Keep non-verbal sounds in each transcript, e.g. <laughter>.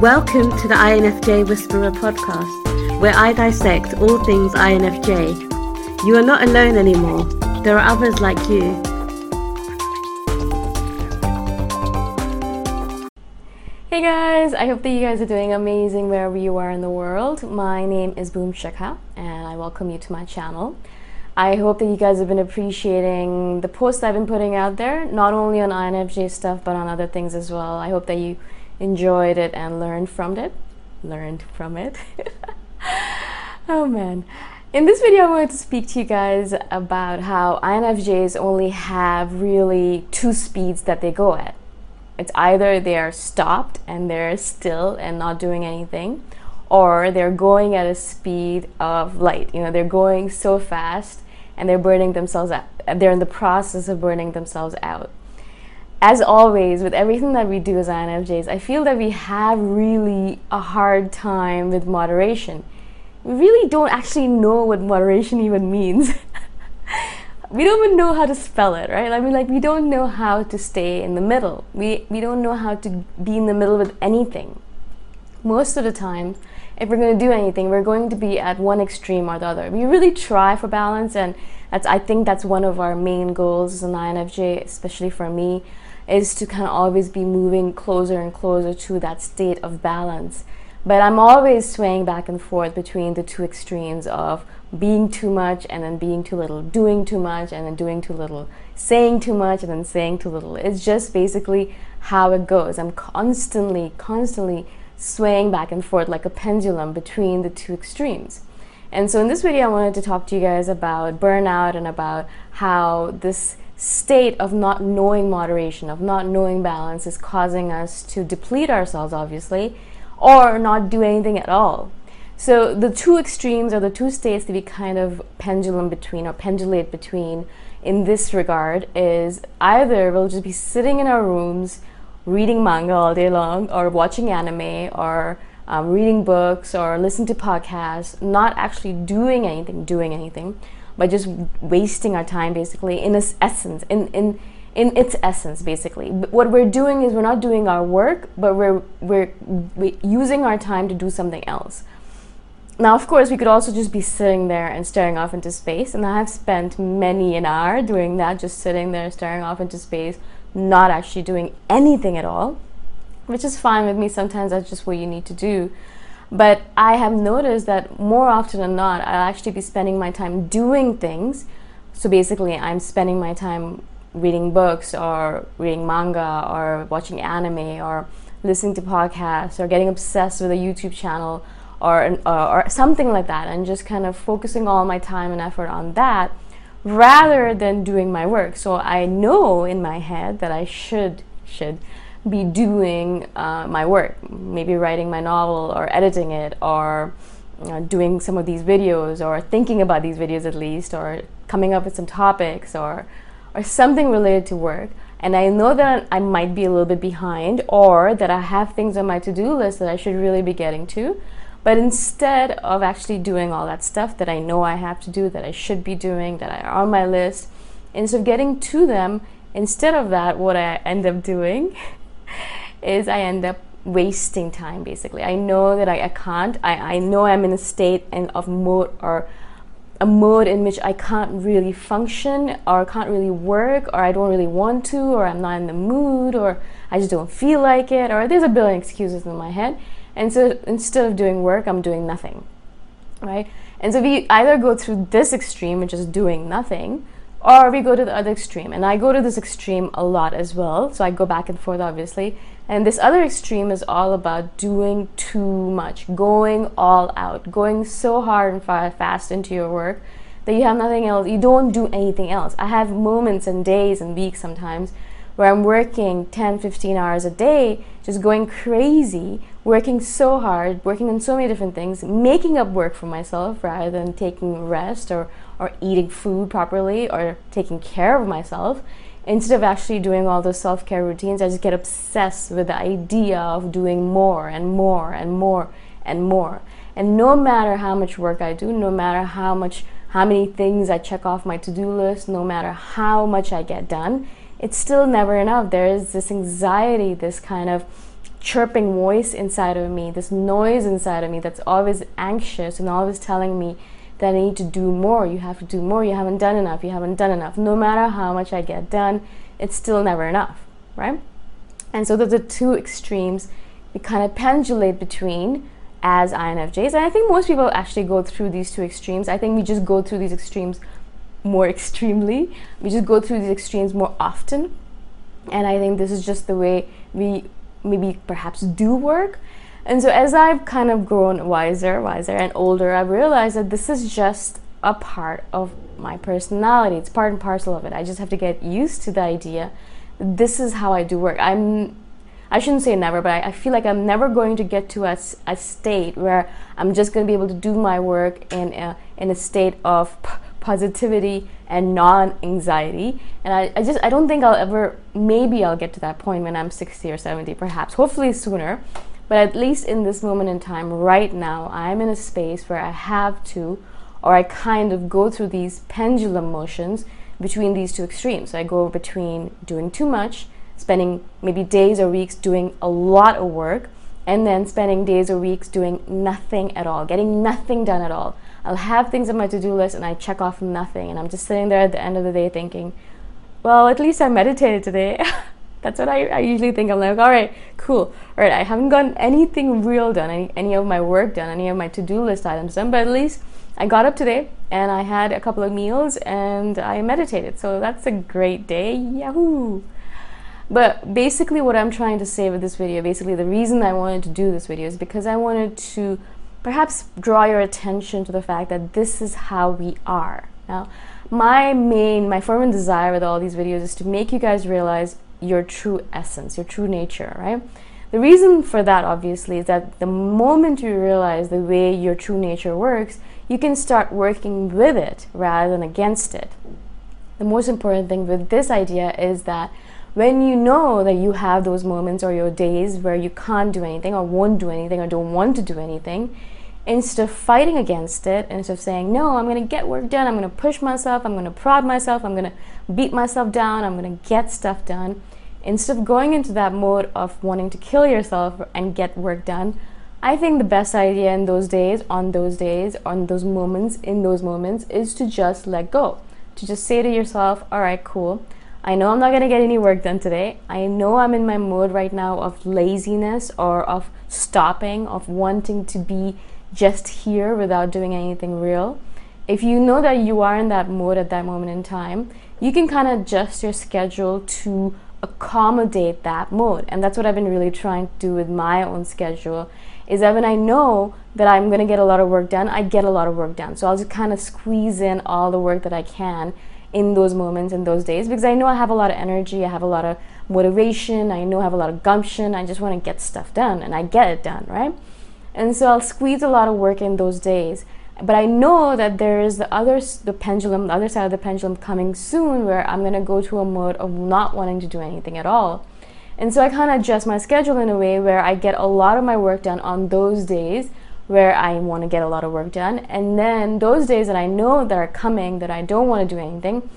Welcome to the INFJ Whisperer podcast, where I dissect all things INFJ. You are not alone anymore, there are others like you. Hey guys, I hope that you guys are doing amazing wherever you are in the world. My name is Boom Shikha, and I welcome you to my channel. I hope that you guys have been appreciating the posts I've been putting out there, not only on INFJ stuff, but on other things as well. I hope that you enjoyed it and learned from it. Learned from it. <laughs> oh man. In this video, I wanted to speak to you guys about how INFJs only have really two speeds that they go at. It's either they are stopped and they're still and not doing anything, or they're going at a speed of light. You know, they're going so fast and they're burning themselves out. They're in the process of burning themselves out as always, with everything that we do as INFJs, I feel that we have really a hard time with moderation. We really don't actually know what moderation even means. <laughs> we don't even know how to spell it, right? I mean, like, we don't know how to stay in the middle. We, we don't know how to be in the middle with anything. Most of the time, if we're going to do anything, we're going to be at one extreme or the other. We really try for balance, and that's I think that's one of our main goals as an INFJ, especially for me is to kind of always be moving closer and closer to that state of balance. But I'm always swaying back and forth between the two extremes of being too much and then being too little, doing too much and then doing too little, saying too much and then saying too little. It's just basically how it goes. I'm constantly, constantly swaying back and forth like a pendulum between the two extremes. And so in this video, I wanted to talk to you guys about burnout and about how this state of not knowing moderation, of not knowing balance, is causing us to deplete ourselves, obviously, or not do anything at all. So the two extremes are the two states that we kind of pendulum between or pendulate between in this regard is either we'll just be sitting in our rooms reading manga all day long or watching anime or um, reading books or listening to podcasts, not actually doing anything, doing anything, but just wasting our time basically in its essence in in in its essence basically. What we're doing is we're not doing our work but we're we're, we're using our time to do something else. Now of course we could also just be sitting there and staring off into space and i have spent many an hour doing that just sitting there staring off into space not actually doing anything at all which is fine with me sometimes that's just what you need to do but I have noticed that more often than not, I'll actually be spending my time doing things. So basically, I'm spending my time reading books or reading manga or watching anime or listening to podcasts or getting obsessed with a YouTube channel or, or, or something like that and just kind of focusing all my time and effort on that rather than doing my work. So I know in my head that I should should be doing uh, my work, maybe writing my novel or editing it or uh, doing some of these videos or thinking about these videos at least or coming up with some topics or or something related to work. And I know that I might be a little bit behind or that I have things on my to-do list that I should really be getting to. But instead of actually doing all that stuff that I know I have to do that I should be doing that are on my list instead of getting to them instead of that what I end up doing <laughs> <laughs> is I end up wasting time basically. I know that I, I can't. I, I know I'm in a state and of mood or a mode in which I can't really function or can't really work or I don't really want to or I'm not in the mood or I just don't feel like it or there's a billion excuses in my head. And so instead of doing work, I'm doing nothing. Right? And so we either go through this extreme, which is doing nothing, or we go to the other extreme. And I go to this extreme a lot as well. So I go back and forth, obviously. And this other extreme is all about doing too much, going all out, going so hard and fast into your work that you have nothing else. You don't do anything else. I have moments and days and weeks sometimes where I'm working 10, 15 hours a day, just going crazy, working so hard, working on so many different things, making up work for myself rather than taking rest or, or eating food properly or taking care of myself. Instead of actually doing all those self care routines, I just get obsessed with the idea of doing more and more and more and more. And no matter how much work I do, no matter how much how many things I check off my to-do list, no matter how much I get done, it's still never enough. There is this anxiety, this kind of chirping voice inside of me, this noise inside of me that's always anxious and always telling me that I need to do more. You have to do more. You haven't done enough. You haven't done enough. No matter how much I get done, it's still never enough, right? And so those are two extremes we kind of pendulate between as INFJs. And I think most people actually go through these two extremes. I think we just go through these extremes more <laughs> extremely. We just go through these extremes more often. And I think this is just the way we maybe perhaps do work. And so as I've kind of grown wiser, wiser and older, I've realized that this is just a part of my personality. It's part and parcel of it. I just have to get used to the idea this is how I do work. I'm I shouldn't say never, but I, I, feel like I'm never going to get to a, a state where I'm just going to be able to do my work in a, in a state of positivity and non-anxiety. And I, I just I don't think I'll ever. Maybe I'll get to that point when I'm 60 or 70, perhaps. Hopefully sooner. But at least in this moment in time, right now, I'm in a space where I have to, or I kind of go through these pendulum motions between these two extremes. So I go between doing too much, spending maybe days or weeks doing a lot of work, and then spending days or weeks doing nothing at all, getting nothing done at all. I'll have things on my to do list and I check off nothing, and I'm just sitting there at the end of the day thinking, well, at least I meditated today. <laughs> That's what I, I usually think. I'm like, all right, cool. All right, I haven't gotten anything real done, any, any of my work done, any of my to do list items done, but at least I got up today and I had a couple of meals and I meditated. So that's a great day. Yahoo! But basically, what I'm trying to say with this video, basically, the reason I wanted to do this video is because I wanted to perhaps draw your attention to the fact that this is how we are. Now, my main, my firm desire with all these videos is to make you guys realize your true essence, your true nature, right? The reason for that, obviously, is that the moment you realize the way your true nature works, you can start working with it rather than against it. The most important thing with this idea is that when you know that you have those moments or your days where you can't do anything or won't do anything or don't want to do anything, instead of fighting against it, instead of saying, No, I'm going to get work done, I'm going to push myself, I'm going to prod myself, I'm going to beat myself down, I'm going to get stuff done, instead of going into that mode of wanting to kill yourself and get work done, I think the best idea in those days, on those days, on those moments, in those moments, is to just let go. To just say to yourself, all right, cool. I know I'm not going to get any work done today. I know I'm in my mode right now of laziness or of stopping, of wanting to be just here without doing anything real. If you know that you are in that mode at that moment in time, you can kind of adjust your schedule to accommodate that mode. And that's what I've been really trying to do with my own schedule is that when I know that I'm going to get a lot of work done, I get a lot of work done. So I'll just kind of squeeze in all the work that I can in those moments in those days because I know I have a lot of energy, I have a lot of motivation, I know I have a lot of gumption. I just want to get stuff done and I get it done, right? And so I'll squeeze a lot of work in those days but I know that there is the other the pendulum, the other side of the pendulum coming soon, where I'm gonna go to a mode of not wanting to do anything at all. And so I kind of adjust my schedule in a way where I get a lot of my work done on those days where I want to get a lot of work done, and then those days that I know that are coming that I don't want to do anything,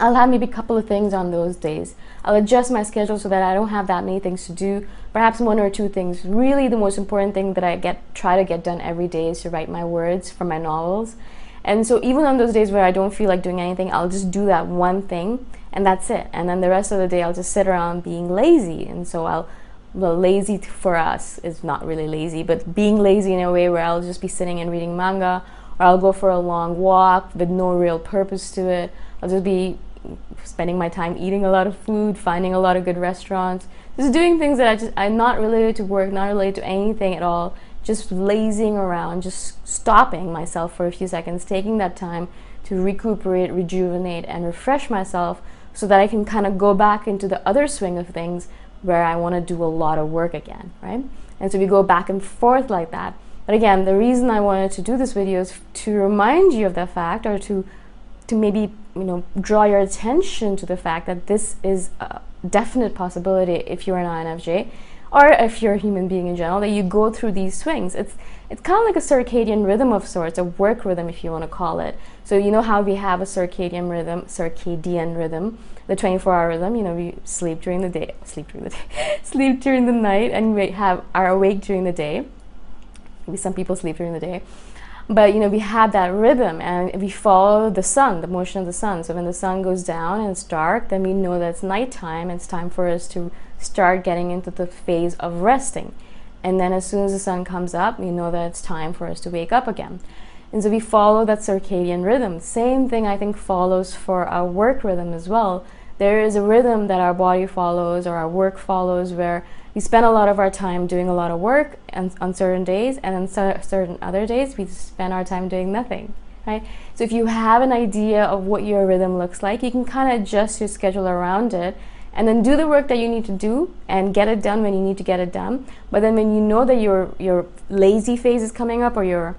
I'll have maybe a couple of things on those days. I'll adjust my schedule so that I don't have that many things to do. Perhaps one or two things. Really, the most important thing that I get try to get done every day is to write my words for my novels. And so even on those days where I don't feel like doing anything, I'll just do that one thing and that's it. And then the rest of the day I'll just sit around being lazy. And so I'll well, lazy for us is not really lazy, but being lazy in a way where I'll just be sitting and reading manga, or I'll go for a long walk with no real purpose to it. I'll just be spending my time eating a lot of food, finding a lot of good restaurants, just doing things that I just I'm not related to work, not related to anything at all, just lazing around, just stopping myself for a few seconds, taking that time to recuperate, rejuvenate, and refresh myself so that I can kind of go back into the other swing of things where I want to do a lot of work again, right? And so we go back and forth like that. But again, the reason I wanted to do this video is to remind you of that fact or to to maybe you know draw your attention to the fact that this is a definite possibility if you're an INFJ or if you're a human being in general, that you go through these swings. It's it's kind of like a circadian rhythm of sorts, a work rhythm, if you want to call it. So you know how we have a circadian rhythm, circadian rhythm, the 24-hour rhythm. You know, we sleep during the day, sleep during the <laughs> day, sleep during the night, and we have are awake during the day. Maybe some people sleep during the day, but you know we have that rhythm, and we follow the sun, the motion of the sun. So when the sun goes down and it's dark, then we know that it's nighttime. It's time for us to start getting into the phase of resting. And then as soon as the sun comes up, we know that it's time for us to wake up again. And so we follow that circadian rhythm. Same thing I think follows for our work rhythm as well. There is a rhythm that our body follows or our work follows where we spend a lot of our time doing a lot of work and on certain days and then certain other days we spend our time doing nothing right so if you have an idea of what your rhythm looks like you can kind of adjust your schedule around it and then do the work that you need to do and get it done when you need to get it done. But then when you know that your your lazy phase is coming up or your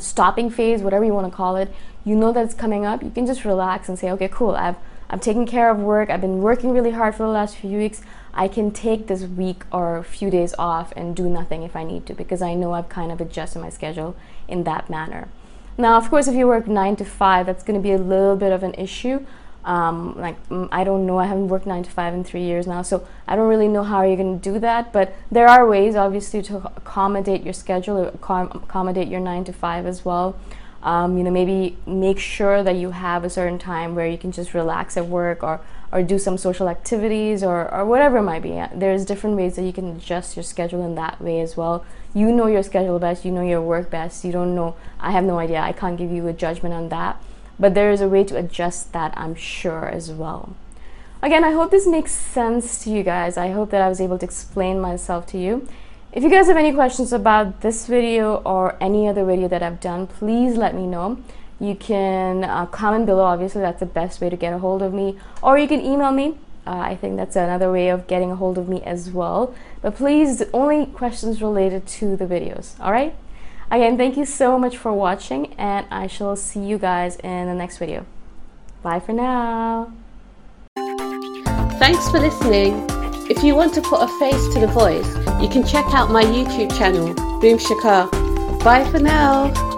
stopping phase, whatever you want to call it, you know that it's coming up. You can just relax and say, okay, cool. I've I'm taking care of work. I've been working really hard for the last few weeks. I can take this week or a few days off and do nothing if I need to because I know I've kind of adjusted my schedule in that manner. Now, of course, if you work nine to five, that's going to be a little bit of an issue. Um, like mm, I don't know, I haven't worked nine to five in three years now, so I don't really know how you're going to do that. But there are ways, obviously, to accommodate your schedule, accommodate your nine to five as well. Um, you know, maybe make sure that you have a certain time where you can just relax at work or or do some social activities or, or whatever it might be. There's different ways that you can adjust your schedule in that way as well. You know your schedule best, you know your work best. You don't know, I have no idea. I can't give you a judgment on that but there is a way to adjust that, I'm sure, as well. Again, I hope this makes sense to you guys. I hope that I was able to explain myself to you. If you guys have any questions about this video or any other video that I've done, please let me know. You can uh, comment below, obviously, that's the best way to get a hold of me, or you can email me. Uh, I think that's another way of getting a hold of me as well. But please, only questions related to the videos, all right? Again, thank you so much for watching and I shall see you guys in the next video. Bye for now. Thanks for listening. If you want to put a face to the voice, you can check out my YouTube channel, Boom Shikha. Bye for now.